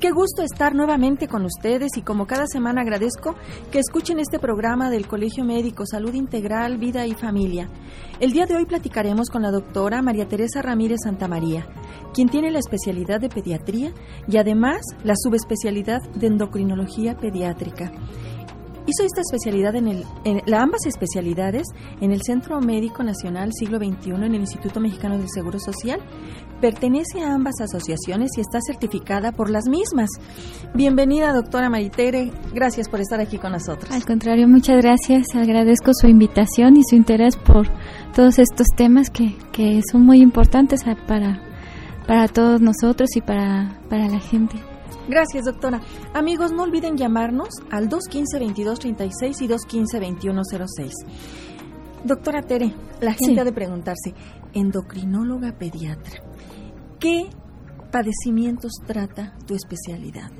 qué gusto estar nuevamente con ustedes y como cada semana agradezco que escuchen este programa del Colegio Médico Salud Integral, Vida y Familia. El día de hoy platicaremos con la doctora María Teresa Ramírez Santamaría, quien tiene la especialidad de pediatría y además la subespecialidad de endocrinología pediátrica. Hizo esta especialidad en, el, en la, ambas especialidades en el Centro Médico Nacional Siglo XXI en el Instituto Mexicano del Seguro Social. Pertenece a ambas asociaciones y está certificada por las mismas. Bienvenida, doctora Maritere. Gracias por estar aquí con nosotros. Al contrario, muchas gracias. Agradezco su invitación y su interés por todos estos temas que, que son muy importantes para, para todos nosotros y para, para la gente. Gracias, doctora. Amigos, no olviden llamarnos al 215-2236 y 215-2106. Doctora Tere, la gente sí. ha de preguntarse, endocrinóloga pediatra, ¿qué padecimientos trata tu especialidad?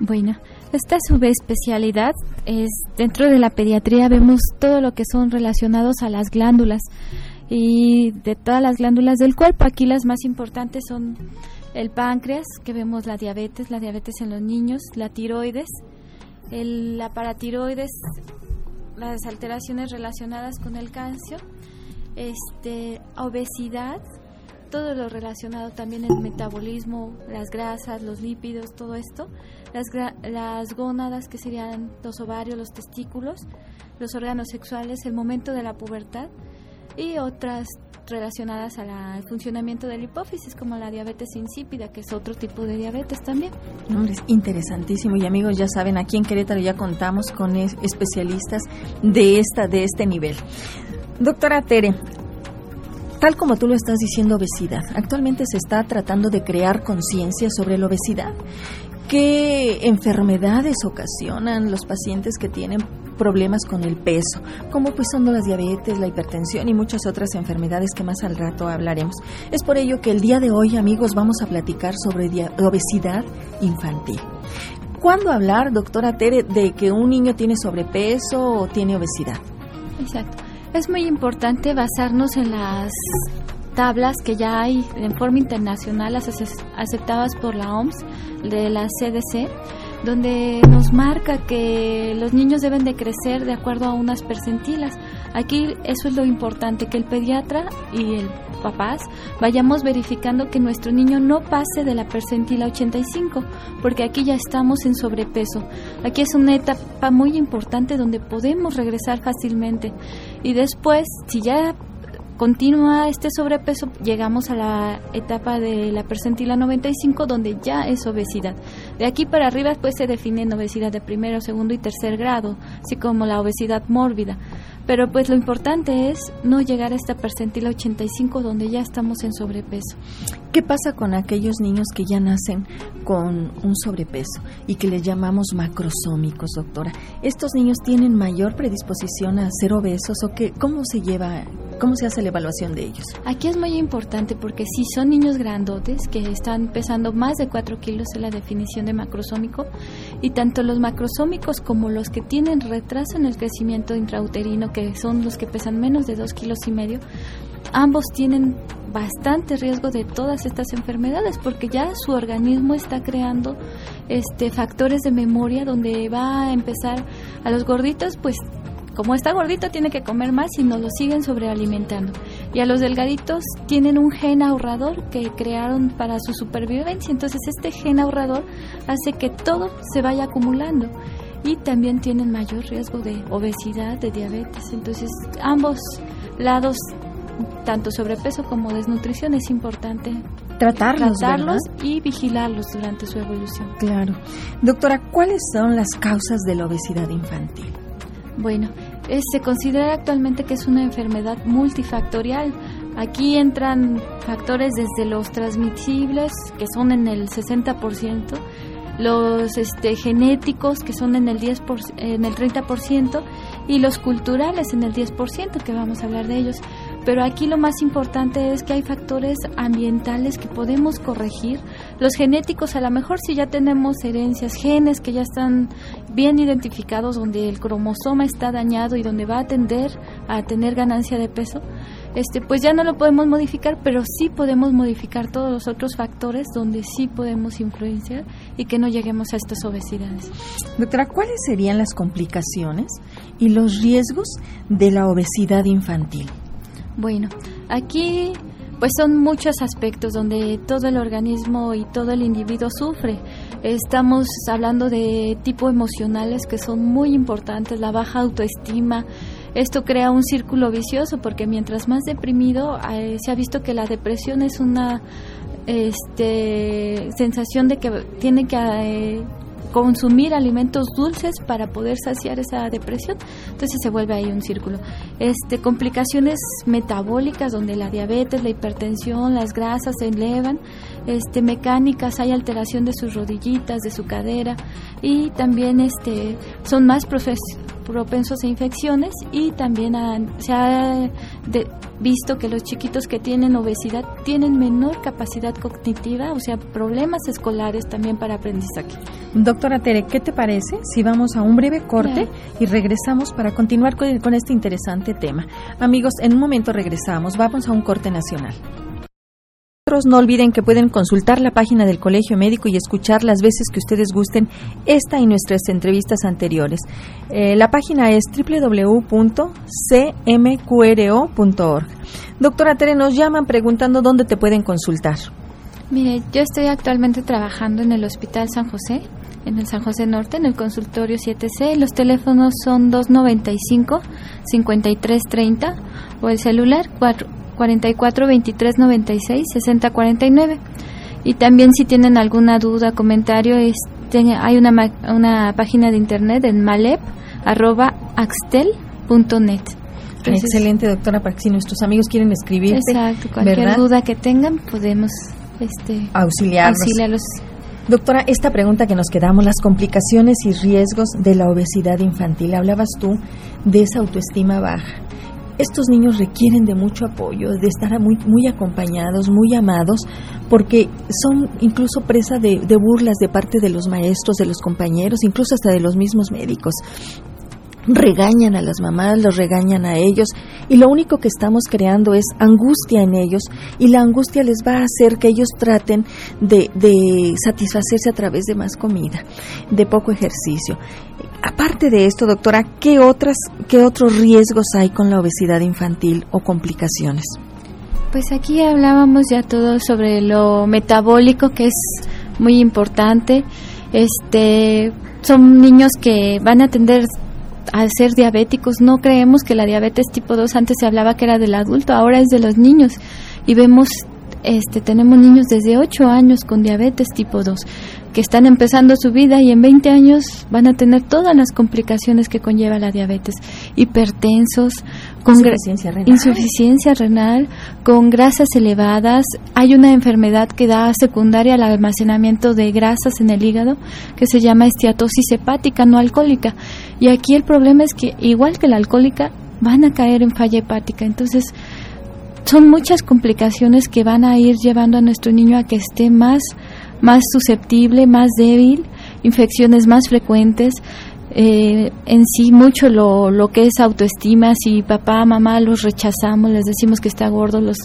Bueno, esta subespecialidad es dentro de la pediatría vemos todo lo que son relacionados a las glándulas y de todas las glándulas del cuerpo. Aquí las más importantes son el páncreas, que vemos la diabetes, la diabetes en los niños, la tiroides, el, la paratiroides, las alteraciones relacionadas con el cáncer, este, obesidad, todo lo relacionado también el metabolismo, las grasas, los lípidos, todo esto, las, las gónadas que serían los ovarios, los testículos, los órganos sexuales, el momento de la pubertad y otras relacionadas al funcionamiento de la hipófisis, como la diabetes insípida, que es otro tipo de diabetes también. No, es interesantísimo y amigos ya saben, aquí en Querétaro ya contamos con especialistas de esta de este nivel. Doctora Tere, tal como tú lo estás diciendo, obesidad. Actualmente se está tratando de crear conciencia sobre la obesidad. ¿Qué enfermedades ocasionan los pacientes que tienen problemas con el peso, como pues son las diabetes, la hipertensión y muchas otras enfermedades que más al rato hablaremos. Es por ello que el día de hoy, amigos, vamos a platicar sobre obesidad infantil. ¿Cuándo hablar, doctora Tere, de que un niño tiene sobrepeso o tiene obesidad? Exacto. Es muy importante basarnos en las tablas que ya hay en forma internacional aceptadas por la OMS, de la CDC, donde nos marca que los niños deben de crecer de acuerdo a unas percentilas. Aquí eso es lo importante, que el pediatra y el papás vayamos verificando que nuestro niño no pase de la percentila 85, porque aquí ya estamos en sobrepeso. Aquí es una etapa muy importante donde podemos regresar fácilmente. Y después, si ya continúa este sobrepeso, llegamos a la etapa de la percentila 95 donde ya es obesidad. De aquí para arriba pues se define obesidad de primero, segundo y tercer grado, así como la obesidad mórbida. Pero pues lo importante es no llegar a esta percentila 85 donde ya estamos en sobrepeso. ¿Qué pasa con aquellos niños que ya nacen con un sobrepeso y que les llamamos macrosómicos, doctora? ¿Estos niños tienen mayor predisposición a ser obesos o qué? ¿Cómo se lleva ¿Cómo se hace la evaluación de ellos? Aquí es muy importante porque si son niños grandotes que están pesando más de 4 kilos en la definición de macrosómico y tanto los macrosómicos como los que tienen retraso en el crecimiento intrauterino que son los que pesan menos de 2 kilos y medio, ambos tienen bastante riesgo de todas estas enfermedades porque ya su organismo está creando este factores de memoria donde va a empezar a los gorditos pues como está gordito tiene que comer más y nos lo siguen sobrealimentando. Y a los delgaditos tienen un gen ahorrador que crearon para su supervivencia. Entonces este gen ahorrador hace que todo se vaya acumulando. Y también tienen mayor riesgo de obesidad, de diabetes. Entonces ambos lados, tanto sobrepeso como desnutrición, es importante tratarlos, tratarlos y vigilarlos durante su evolución. Claro. Doctora, ¿cuáles son las causas de la obesidad infantil? Bueno, eh, se considera actualmente que es una enfermedad multifactorial. Aquí entran factores desde los transmisibles, que son en el 60%, los este, genéticos, que son en el, 10 en el 30%, y los culturales en el 10%, que vamos a hablar de ellos. Pero aquí lo más importante es que hay factores ambientales que podemos corregir. Los genéticos, a lo mejor si ya tenemos herencias, genes que ya están bien identificados, donde el cromosoma está dañado y donde va a tender a tener ganancia de peso, este, pues ya no lo podemos modificar, pero sí podemos modificar todos los otros factores donde sí podemos influenciar y que no lleguemos a estas obesidades. Doctora, ¿cuáles serían las complicaciones y los riesgos de la obesidad infantil? Bueno, aquí pues son muchos aspectos donde todo el organismo y todo el individuo sufre. Estamos hablando de tipo emocionales que son muy importantes, la baja autoestima. Esto crea un círculo vicioso porque mientras más deprimido eh, se ha visto que la depresión es una este, sensación de que tiene que eh, consumir alimentos dulces para poder saciar esa depresión. Entonces se vuelve ahí un círculo. Este, complicaciones metabólicas donde la diabetes, la hipertensión, las grasas se elevan, este, mecánicas, hay alteración de sus rodillitas, de su cadera y también este, son más propensos a infecciones y también se ha visto que los chiquitos que tienen obesidad tienen menor capacidad cognitiva, o sea, problemas escolares también para aprendizaje. Doctora Tere, ¿qué te parece si vamos a un breve corte y regresamos para continuar con, con este interesante tema? Amigos, en un momento regresamos, vamos a un corte nacional. No olviden que pueden consultar la página del Colegio Médico y escuchar las veces que ustedes gusten esta y nuestras entrevistas anteriores. Eh, la página es www.cmqro.org. Doctora Tere, nos llaman preguntando dónde te pueden consultar. Mire, yo estoy actualmente trabajando en el Hospital San José, en el San José Norte, en el consultorio 7C. Los teléfonos son 295-5330 o el celular 4 44 23 96 60 49. Y también si tienen alguna duda, comentario, hay una, una página de internet en malep Excelente, doctora, para que si nuestros amigos quieren escribir. Exacto, cualquier duda que tengan podemos este, auxiliarlos. Doctora, esta pregunta que nos quedamos, las complicaciones y riesgos de la obesidad infantil. Hablabas tú de esa autoestima baja estos niños requieren de mucho apoyo, de estar muy, acompañados, muy amados, porque son incluso presa de burlas de parte de los maestros, de los compañeros, incluso hasta de los mismos médicos regañan a las mamás, los regañan a ellos y lo único que estamos creando es angustia en ellos y la angustia les va a hacer que ellos traten de, de satisfacerse a través de más comida, de poco ejercicio Aparte de esto, doctora, ¿qué, otras, ¿qué otros riesgos hay con la obesidad infantil o complicaciones? Pues aquí hablábamos ya todo sobre lo metabólico, que es muy importante. Este, son niños que van a tender a ser diabéticos. No creemos que la diabetes tipo 2 antes se hablaba que era del adulto, ahora es de los niños. Y vemos este, tenemos niños desde 8 años con diabetes tipo 2 que están empezando su vida y en 20 años van a tener todas las complicaciones que conlleva la diabetes, hipertensos, con insuficiencia renal. insuficiencia renal, con grasas elevadas. Hay una enfermedad que da secundaria al almacenamiento de grasas en el hígado que se llama esteatosis hepática no alcohólica. Y aquí el problema es que igual que la alcohólica van a caer en falla hepática. Entonces, son muchas complicaciones que van a ir llevando a nuestro niño a que esté más, más susceptible, más débil, infecciones más frecuentes, eh, en sí mucho lo, lo que es autoestima, si papá, mamá los rechazamos, les decimos que está gordo, los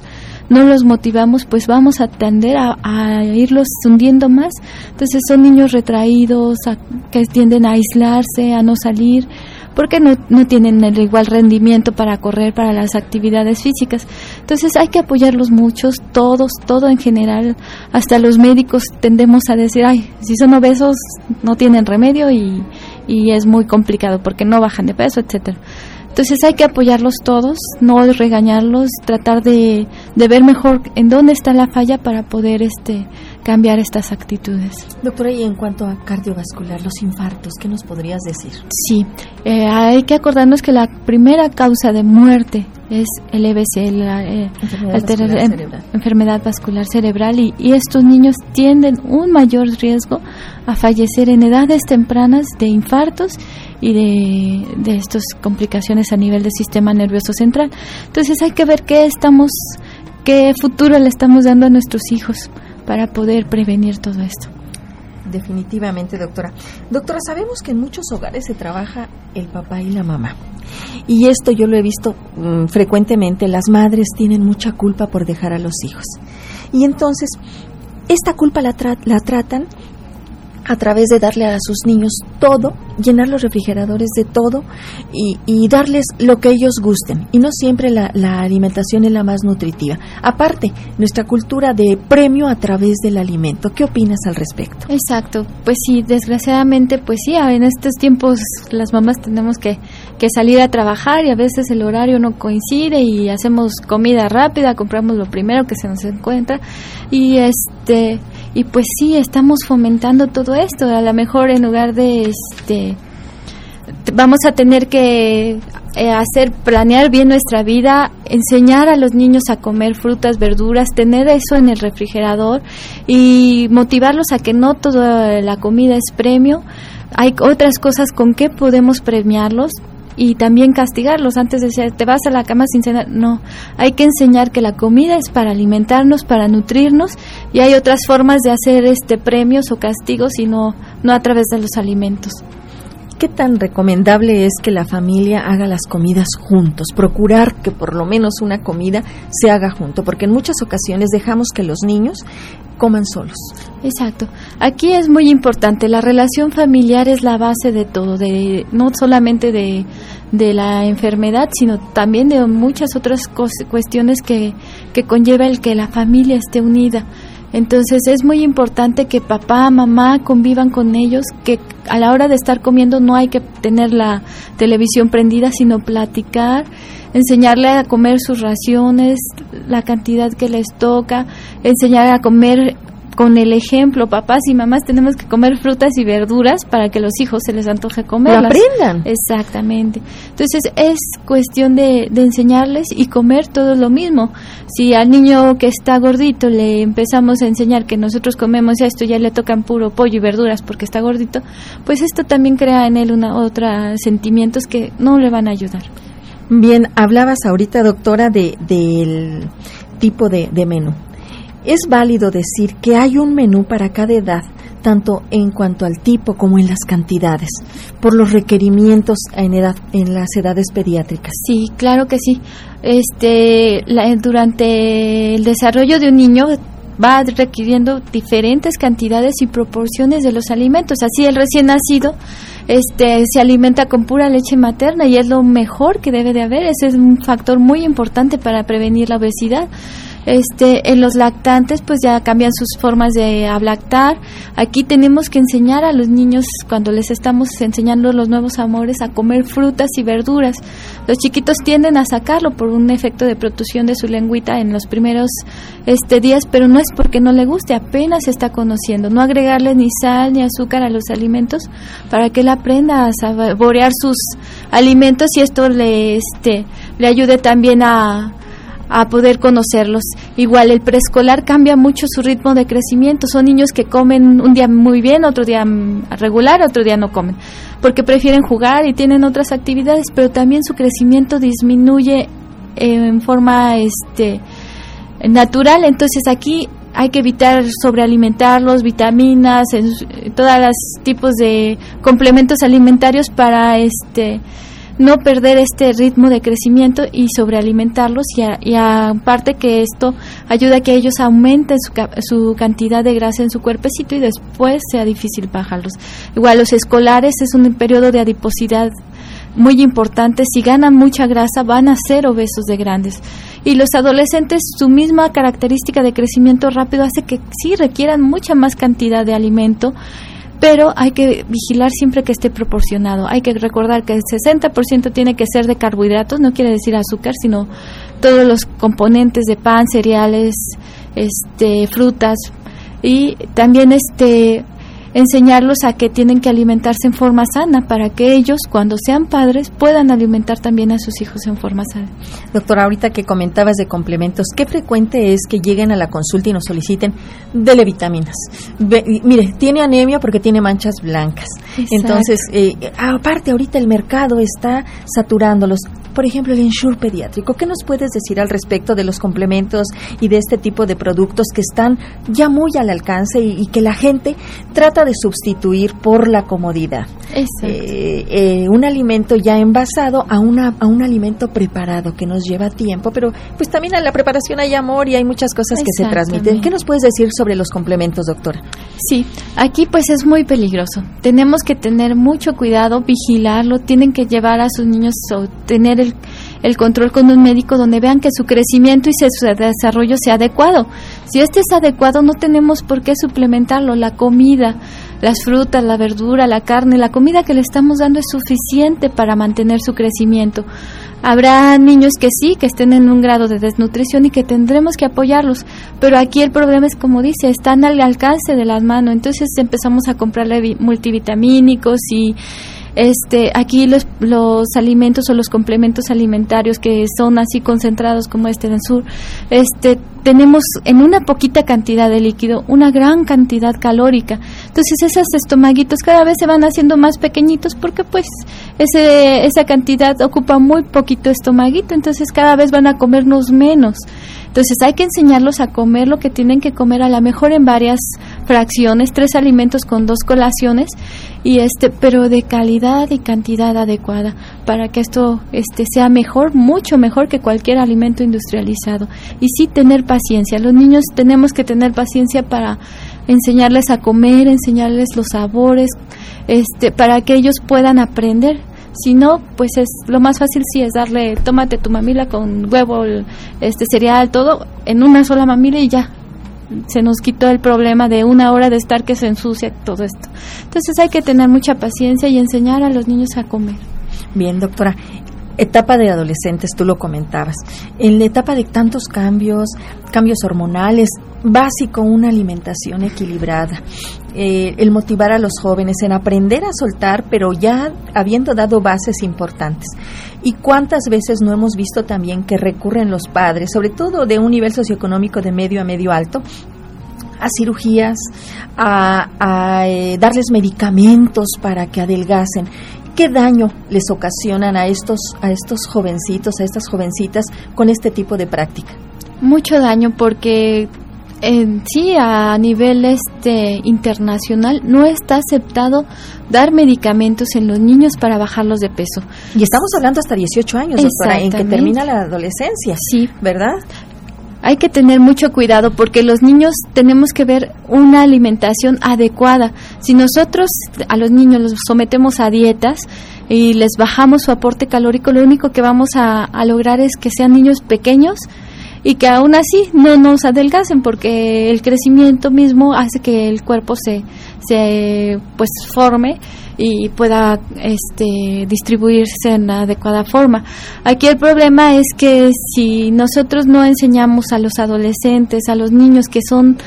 no los motivamos, pues vamos a tender a, a irlos hundiendo más. Entonces son niños retraídos, que tienden a aislarse, a no salir, porque no, no tienen el igual rendimiento para correr, para las actividades físicas. Entonces hay que apoyarlos muchos, todos, todo en general. Hasta los médicos tendemos a decir, ay, si son obesos no tienen remedio y, y es muy complicado porque no bajan de peso, etcétera. Entonces hay que apoyarlos todos, no regañarlos, tratar de, de, ver mejor en dónde está la falla para poder este cambiar estas actitudes. Doctora, y en cuanto a cardiovascular, los infartos, ¿qué nos podrías decir? Sí, eh, hay que acordarnos que la primera causa de muerte es el EBC, la eh, enfermedad, vascular cerebral, y, y, estos niños tienden un mayor riesgo a fallecer en edades tempranas de infartos y de, de estas complicaciones a nivel del sistema nervioso central. Entonces hay que ver qué estamos, qué futuro le estamos dando a nuestros hijos para poder prevenir todo esto. Definitivamente, doctora. Doctora, sabemos que en muchos hogares se trabaja el papá y la mamá. Y esto yo lo he visto mm, frecuentemente, las madres tienen mucha culpa por dejar a los hijos. Y entonces, esta culpa la, la tratan a través de darle a sus niños todo, llenar los refrigeradores de todo y, darles lo que ellos gusten. Y no siempre la, alimentación es la más nutritiva. Aparte, nuestra cultura de premio a través del alimento. ¿Qué opinas al respecto? Exacto. Pues sí, desgraciadamente, pues sí, en estos tiempos las mamás tenemos que, que salir a trabajar y a veces el horario no coincide y hacemos comida rápida, compramos lo primero que se nos encuentra. Y este y pues sí estamos fomentando todo esto. A lo mejor en lugar de este vamos a tener que eh, hacer planear bien nuestra vida enseñar a los niños a comer frutas verduras tener eso en el refrigerador y motivarlos a que no toda la comida es premio. Hay otras cosas con que podemos premiarlos y también castigarlos antes de decir te vas a la cama sin cenar. No, hay que enseñar que la comida es para alimentarnos, para nutrirnos y hay otras formas de hacer este premios o castigos y no, no a través de los alimentos. ¿Qué tan recomendable es que la familia haga las comidas juntos? Procurar que por lo menos una comida se haga junto, porque en muchas ocasiones dejamos que los niños coman solos. Exacto. Aquí es muy importante, la relación familiar es la base de todo, de no solamente de, de la enfermedad, sino también de muchas otras cuestiones que, que conlleva el que la familia esté unida. Entonces es muy importante que papá, mamá convivan con ellos, que a la hora de estar comiendo no hay que tener la televisión prendida, sino platicar, enseñarle a comer sus raciones, la cantidad que les toca, enseñar a comer con el ejemplo, papás y mamás tenemos que comer frutas y verduras para que los hijos se les antoje comerlas. aprendan. Exactamente. Entonces es cuestión de, de, enseñarles y comer todo lo mismo. Si al niño que está gordito le empezamos a enseñar que nosotros comemos esto, ya le tocan puro pollo y verduras porque está gordito, pues esto también crea en él una otra sentimientos que no le van a ayudar. Bien, hablabas ahorita, doctora, de, del tipo de, de menú. Es válido decir que hay un menú para cada edad, tanto en cuanto al tipo como en las cantidades, por los requerimientos en, edad, en las edades pediátricas. Sí, claro que sí. Este, durante el desarrollo de un niño va requiriendo diferentes cantidades y proporciones de los alimentos. Así el recién nacido este, se alimenta con pura leche materna y es lo mejor que debe de haber. Ese es un factor muy importante para prevenir la obesidad. Este, en los lactantes pues ya cambian sus formas de ablactar. Aquí tenemos que enseñar a los niños cuando les estamos enseñando los nuevos amores a comer frutas y verduras. Los chiquitos tienden a sacarlo por un efecto de protusión de su lengüita en los primeros este días, pero no es porque no le guste, apenas está conociendo. No agregarle ni sal ni azúcar a los alimentos para que él aprenda a saborear sus alimentos y esto le este le ayude también a a poder conocerlos. Igual el preescolar cambia mucho su ritmo de crecimiento. Son niños que comen un día muy bien, otro día regular, otro día no comen, porque prefieren jugar y tienen otras actividades, pero también su crecimiento disminuye en forma este natural. Entonces aquí hay que evitar sobrealimentarlos, vitaminas, todos los tipos de complementos alimentarios para este no perder este ritmo de crecimiento y sobrealimentarlos y, aparte que esto ayuda a que ellos aumenten su, su, cantidad de grasa en su cuerpecito y después sea difícil bajarlos. Igual los escolares es un periodo de adiposidad muy importante, si ganan mucha grasa van a ser obesos de grandes. Y los adolescentes, su misma característica de crecimiento rápido hace que sí requieran mucha más cantidad de alimento pero hay que vigilar siempre que esté proporcionado. Hay que recordar que el 60% tiene que ser de carbohidratos, no quiere decir azúcar, sino todos los componentes de pan, cereales, este, frutas y también este enseñarlos a que tienen que alimentarse en forma sana para que ellos, cuando sean padres, puedan alimentar también a sus hijos en forma sana. Doctora, ahorita que comentabas de complementos, ¿qué frecuente es que lleguen a la consulta y nos soliciten dele vitaminas? mire, tiene anemia porque tiene manchas blancas. Entonces, eh, aparte, ahorita el mercado está saturándolos. Por ejemplo, el Ensure pediátrico. ¿Qué nos puedes decir al respecto de los complementos y de este tipo de productos que están ya muy al alcance y que la gente trata de sustituir por la comodidad. eh, eh, un alimento ya envasado a, una, a un alimento preparado que nos lleva tiempo, pero pues también a la preparación hay amor y hay muchas cosas que se transmiten. ¿Qué nos puedes decir sobre los complementos, doctora? Sí, aquí pues es muy peligroso. Tenemos que tener mucho cuidado, vigilarlo, tienen que llevar a sus niños o tener el, el control con un médico donde vean que su crecimiento y su desarrollo sea adecuado. Si este es adecuado, no tenemos por qué suplementarlo. La comida, las frutas, la verdura, la carne, la comida que le estamos dando es suficiente para mantener su crecimiento. Habrá niños que sí, que estén en un grado de desnutrición y que tendremos que apoyarlos, pero aquí el problema es, como dice, están al alcance de las manos, entonces empezamos a comprarle multivitamínicos y este aquí los, los alimentos o los complementos alimentarios que son así concentrados como este en el sur este tenemos en una poquita cantidad de líquido una gran cantidad calórica. Entonces esos estomaguitos cada vez se van haciendo más pequeñitos porque pues ese, esa cantidad ocupa muy poquito estomaguito. Entonces cada vez van a comernos menos entonces hay que enseñarlos a comer lo que tienen que comer a la mejor en varias fracciones, tres alimentos con dos colaciones y este, pero de calidad y cantidad adecuada para que esto este sea mejor, mucho mejor que cualquier alimento industrializado. Y sí tener paciencia. Los niños tenemos que tener paciencia para enseñarles a comer, enseñarles los sabores, este, para que ellos puedan aprender si no, pues es lo más fácil sí es darle, tómate tu mamila con huevo, este cereal, todo en una sola mamila y ya. Se nos quitó el problema de una hora de estar que se ensucia todo esto. Entonces hay que tener mucha paciencia y enseñar a los niños a comer. Bien, doctora. Etapa de adolescentes, tú lo comentabas. En la etapa de tantos cambios, cambios hormonales, básico una alimentación equilibrada, eh, el motivar a los jóvenes en aprender a soltar, pero ya habiendo dado bases importantes. ¿Y cuántas veces no hemos visto también que recurren los padres, sobre todo de un nivel socioeconómico de medio a medio alto, a cirugías, a, eh, darles medicamentos para que adelgacen? ¿Qué daño les ocasionan a estos, a estos jovencitos, a estas jovencitas con este tipo de práctica? Mucho daño porque en sí a nivel este internacional no está aceptado dar medicamentos en los niños para bajarlos de peso. Y estamos hablando hasta 18 años, doctora, en que termina la adolescencia. Sí, ¿verdad? Hay que tener mucho cuidado porque los niños tenemos que ver una alimentación adecuada. Si nosotros a los niños los sometemos a dietas y les bajamos su aporte calórico, lo único que vamos a, a lograr es que sean niños pequeños y que aún así no nos adelgacen porque el crecimiento mismo hace que el cuerpo se, se pues forme y pueda este distribuirse en adecuada forma. Aquí el problema es que si nosotros no enseñamos a los adolescentes, a los niños que son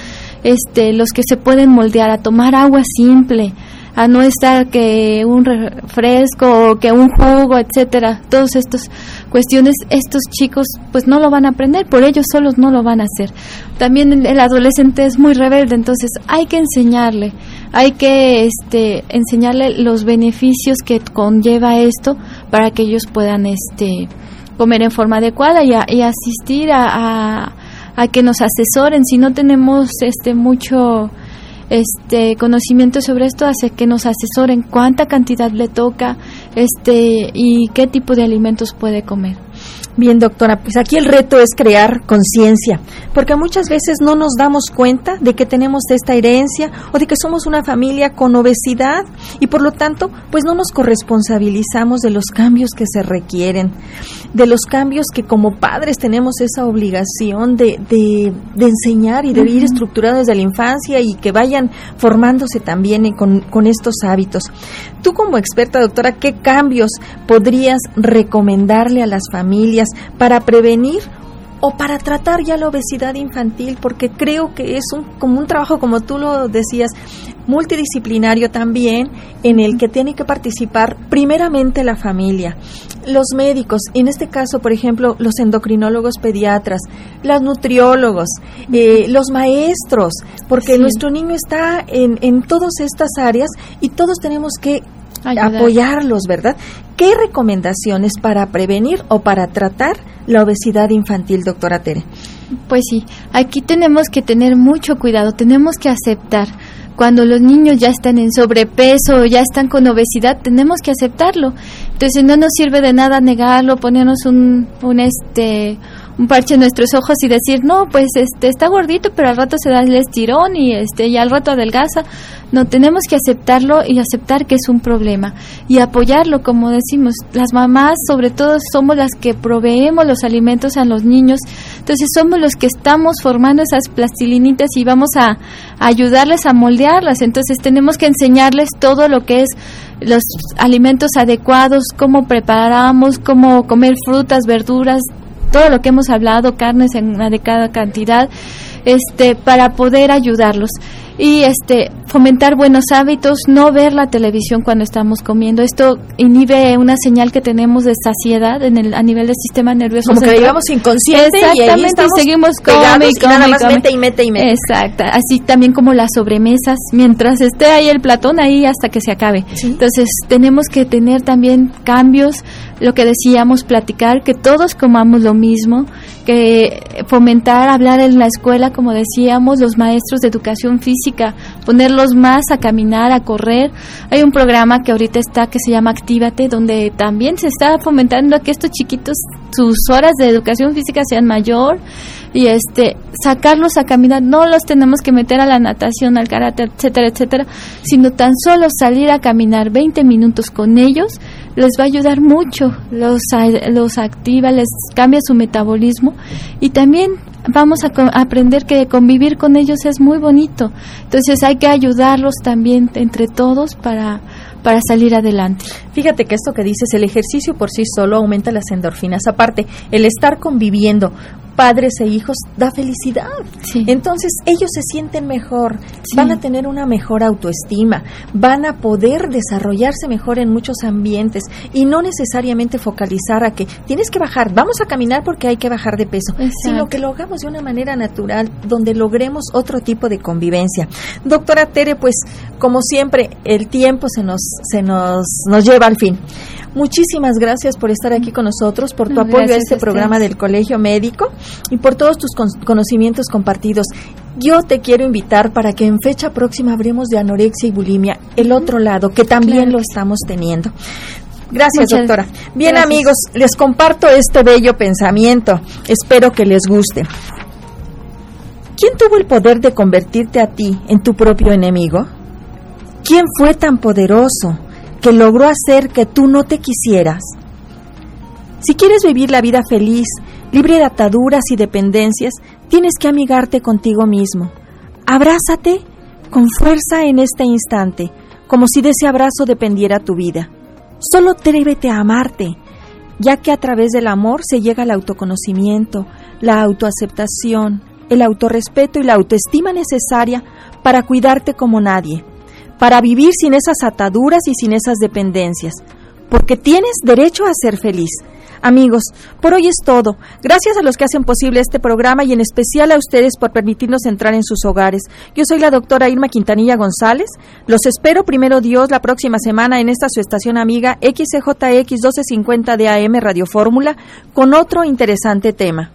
este los que se pueden moldear a tomar agua simple, a no estar que un refresco o que un jugo, etcétera. Todas estas cuestiones, estos chicos pues no lo van a aprender, por ellos solos no lo van a hacer. También el adolescente es muy rebelde, entonces hay que enseñarle, hay que este enseñarle los beneficios que conlleva esto para que ellos puedan este comer en forma adecuada y, y asistir a, a, a que nos asesoren si no tenemos este mucho este conocimiento sobre esto hace que nos asesoren cuánta cantidad le toca este y qué tipo de alimentos puede comer. Bien, doctora, pues aquí el reto es crear conciencia, porque muchas veces no nos damos cuenta de que tenemos esta herencia o de que somos una familia con obesidad y por lo tanto, pues no nos corresponsabilizamos de los cambios que se requieren, de los cambios que como padres tenemos esa obligación de, de, enseñar y de ir estructurados desde la infancia y que vayan formándose también con, con estos hábitos. Tú como experta, doctora, ¿qué cambios podrías recomendarle a las familias? Para prevenir o para tratar ya la obesidad infantil, porque creo que es un, como un trabajo, como tú lo decías, multidisciplinario también, en el que tiene que participar primeramente la familia, los médicos, en este caso, por ejemplo, los endocrinólogos pediatras, los nutriólogos, eh, los maestros, porque nuestro niño está en, en todas estas áreas y todos tenemos que apoyarlos, ¿verdad? ¿Qué recomendaciones para prevenir o para tratar la obesidad infantil, doctora Tere? Pues sí, aquí tenemos que tener mucho cuidado, tenemos que aceptar, cuando los niños ya están en sobrepeso o ya están con obesidad, tenemos que aceptarlo. Entonces no nos sirve de nada negarlo, ponernos un, un este un parche en nuestros ojos y decir, no, pues este está gordito, pero al rato se da el estirón y este y al rato adelgaza. No, tenemos que aceptarlo y aceptar que es un problema y apoyarlo, como decimos. Las mamás, sobre todo, somos las que proveemos los alimentos a los niños. Entonces, somos los que estamos formando esas plastilinitas y vamos a, ayudarles a moldearlas. Entonces, tenemos que enseñarles todo lo que es los alimentos adecuados, cómo preparamos, cómo comer frutas, verduras, todo lo que hemos hablado, carnes en una adecuada cantidad, este, para poder ayudarlos y este fomentar buenos hábitos, no ver la televisión cuando estamos comiendo. Esto inhibe una señal que tenemos de saciedad en el a nivel del sistema nervioso. Como que digamos inconsciente Exactamente, y, seguimos come, y, nada más mete y mete y mete. Exacto, así también como las sobremesas, mientras esté ahí el platón ahí hasta que se acabe. Entonces, tenemos que tener también cambios, lo que decíamos platicar que todos comamos lo mismo, que fomentar hablar en la escuela como decíamos, los maestros de educación física ponerlos más a caminar, a correr. Hay un programa que ahorita está que se llama Actívate, donde también se está fomentando que estos chiquitos sus horas de educación física sean mayor y este sacarlos a caminar, no los tenemos que meter a la natación, al karate, etcétera, etcétera, sino tan solo salir a caminar 20 minutos con ellos les va a ayudar mucho, los, los activa, les cambia su metabolismo y también vamos a, aprender que convivir con ellos es muy bonito. Entonces hay que ayudarlos también entre todos para, para salir adelante. Fíjate que esto que dices, el ejercicio por sí solo aumenta las endorfinas. Aparte, el estar conviviendo padres e hijos da felicidad. Entonces ellos se sienten mejor, van a tener una mejor autoestima, van a poder desarrollarse mejor en muchos ambientes y no necesariamente focalizar a que tienes que bajar, vamos a caminar porque hay que bajar de peso, sino que lo hagamos de una manera natural donde logremos otro tipo de convivencia. Doctora Tere, pues como siempre el tiempo se nos se nos nos lleva al fin. Muchísimas gracias por estar aquí con nosotros, por tu apoyo a este programa del Colegio Médico y por todos tus conocimientos compartidos. Yo te quiero invitar para que en fecha próxima hablemos de anorexia y bulimia, el otro lado, que también lo estamos teniendo. Gracias, doctora. Bien, amigos, les comparto este bello pensamiento. Espero que les guste. ¿Quién tuvo el poder de convertirte a ti en tu propio enemigo? ¿Quién fue tan poderoso que logró hacer que tú no te quisieras? Si quieres vivir la vida feliz, libre de ataduras y dependencias, tienes que amigarte contigo mismo. Abrázate con fuerza en este instante, como si de ese abrazo dependiera tu vida. Solo atrévete a amarte, ya que a través del amor se llega al autoconocimiento, la autoaceptación, el autorrespeto y la autoestima necesaria para cuidarte como nadie, para vivir sin esas ataduras y sin esas dependencias, porque tienes derecho a ser feliz. Amigos, por hoy es todo. Gracias a los que hacen posible este programa y en especial a ustedes por permitirnos entrar en sus hogares. Yo soy la doctora Irma Quintanilla González. Los espero primero Dios la próxima semana en esta su estación amiga XCJX 1250 de AM Radio Fórmula con otro interesante tema.